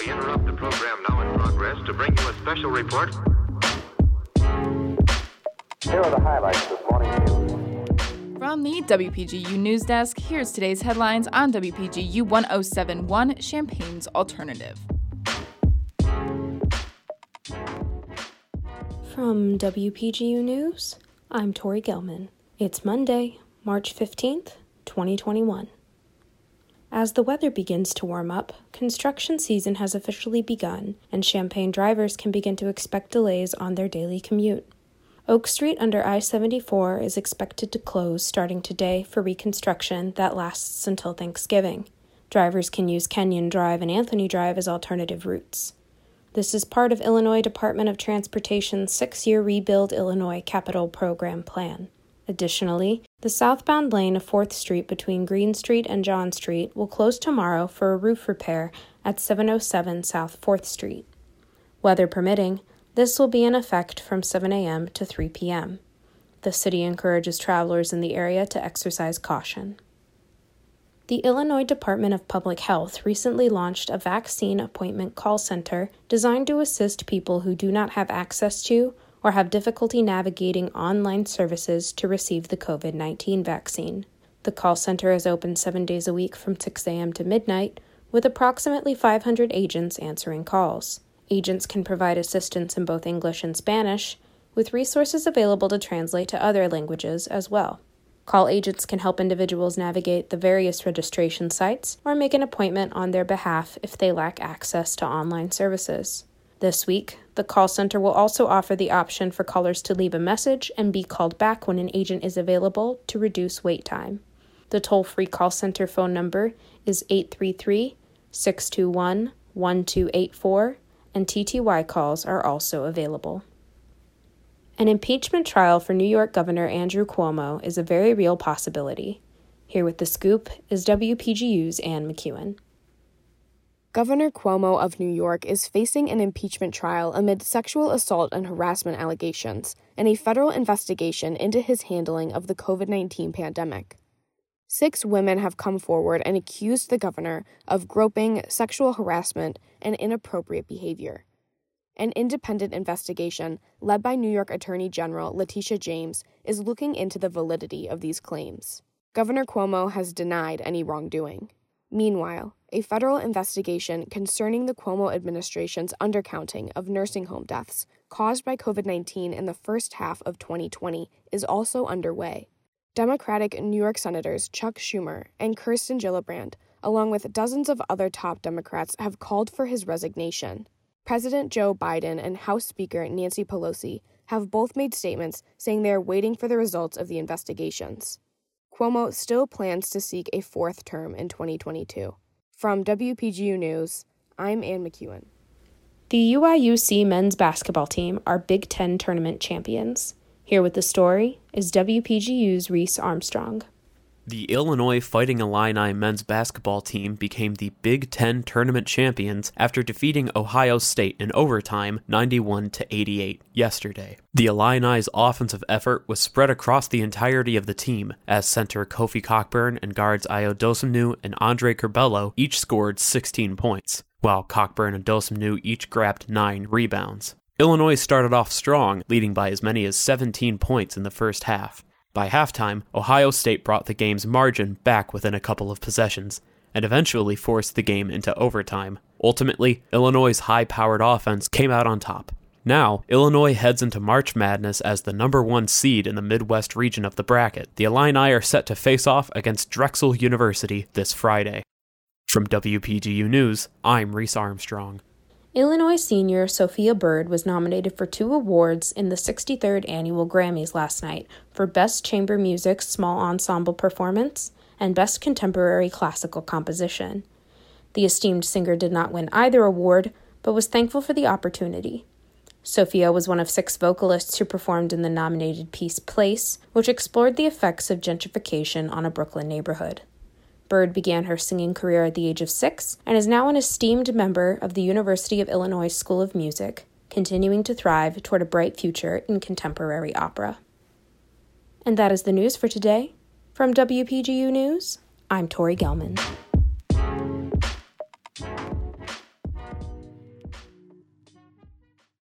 We interrupt the program now in progress to bring you a special report. Here are the highlights this morning's news. From the WPGU News Desk, here's today's headlines on WPGU 1071 Champaign's Alternative. From WPGU News, I'm Tori Gelman. It's Monday, March 15th, 2021. As the weather begins to warm up, construction season has officially begun, and Champaign drivers can begin to expect delays on their daily commute. Oak Street under I 74 is expected to close starting today for reconstruction that lasts until Thanksgiving. Drivers can use Kenyon Drive and Anthony Drive as alternative routes. This is part of Illinois Department of Transportation's six year Rebuild Illinois Capital Program plan. Additionally, the southbound lane of 4th Street between Green Street and John Street will close tomorrow for a roof repair at 707 South 4th Street. Weather permitting, this will be in effect from 7 a.m. to 3 p.m. The city encourages travelers in the area to exercise caution. The Illinois Department of Public Health recently launched a vaccine appointment call center designed to assist people who do not have access to or have difficulty navigating online services to receive the COVID 19 vaccine. The call center is open seven days a week from 6 a.m. to midnight, with approximately 500 agents answering calls. Agents can provide assistance in both English and Spanish, with resources available to translate to other languages as well. Call agents can help individuals navigate the various registration sites or make an appointment on their behalf if they lack access to online services. This week, the call center will also offer the option for callers to leave a message and be called back when an agent is available to reduce wait time. The toll free call center phone number is 833 621 1284, and TTY calls are also available. An impeachment trial for New York Governor Andrew Cuomo is a very real possibility. Here with the scoop is WPGU's Ann McEwen. Governor Cuomo of New York is facing an impeachment trial amid sexual assault and harassment allegations and a federal investigation into his handling of the COVID 19 pandemic. Six women have come forward and accused the governor of groping, sexual harassment, and inappropriate behavior. An independent investigation, led by New York Attorney General Letitia James, is looking into the validity of these claims. Governor Cuomo has denied any wrongdoing. Meanwhile, a federal investigation concerning the Cuomo administration's undercounting of nursing home deaths caused by COVID 19 in the first half of 2020 is also underway. Democratic New York Senators Chuck Schumer and Kirsten Gillibrand, along with dozens of other top Democrats, have called for his resignation. President Joe Biden and House Speaker Nancy Pelosi have both made statements saying they are waiting for the results of the investigations. Cuomo still plans to seek a fourth term in 2022. From WPGU News, I'm Ann McEwen. The UIUC men's basketball team are Big Ten tournament champions. Here with the story is WPGU's Reese Armstrong. The Illinois Fighting Illini men's basketball team became the Big Ten tournament champions after defeating Ohio State in overtime 91 to 88 yesterday. The Illini's offensive effort was spread across the entirety of the team, as center Kofi Cockburn and guards Ayo Dosunmu and Andre Curbelo each scored 16 points, while Cockburn and Dosunmu each grabbed 9 rebounds. Illinois started off strong, leading by as many as 17 points in the first half. By halftime, Ohio State brought the game's margin back within a couple of possessions, and eventually forced the game into overtime. Ultimately, Illinois' high powered offense came out on top. Now, Illinois heads into March Madness as the number one seed in the Midwest region of the bracket. The Illini are set to face off against Drexel University this Friday. From WPGU News, I'm Reese Armstrong. Illinois senior Sophia Bird was nominated for two awards in the 63rd Annual Grammys last night for Best Chamber Music Small Ensemble Performance and Best Contemporary Classical Composition. The esteemed singer did not win either award, but was thankful for the opportunity. Sophia was one of six vocalists who performed in the nominated piece Place, which explored the effects of gentrification on a Brooklyn neighborhood. Bird began her singing career at the age of six and is now an esteemed member of the University of Illinois School of Music, continuing to thrive toward a bright future in contemporary opera. And that is the news for today. From WPGU News, I'm Tori Gelman.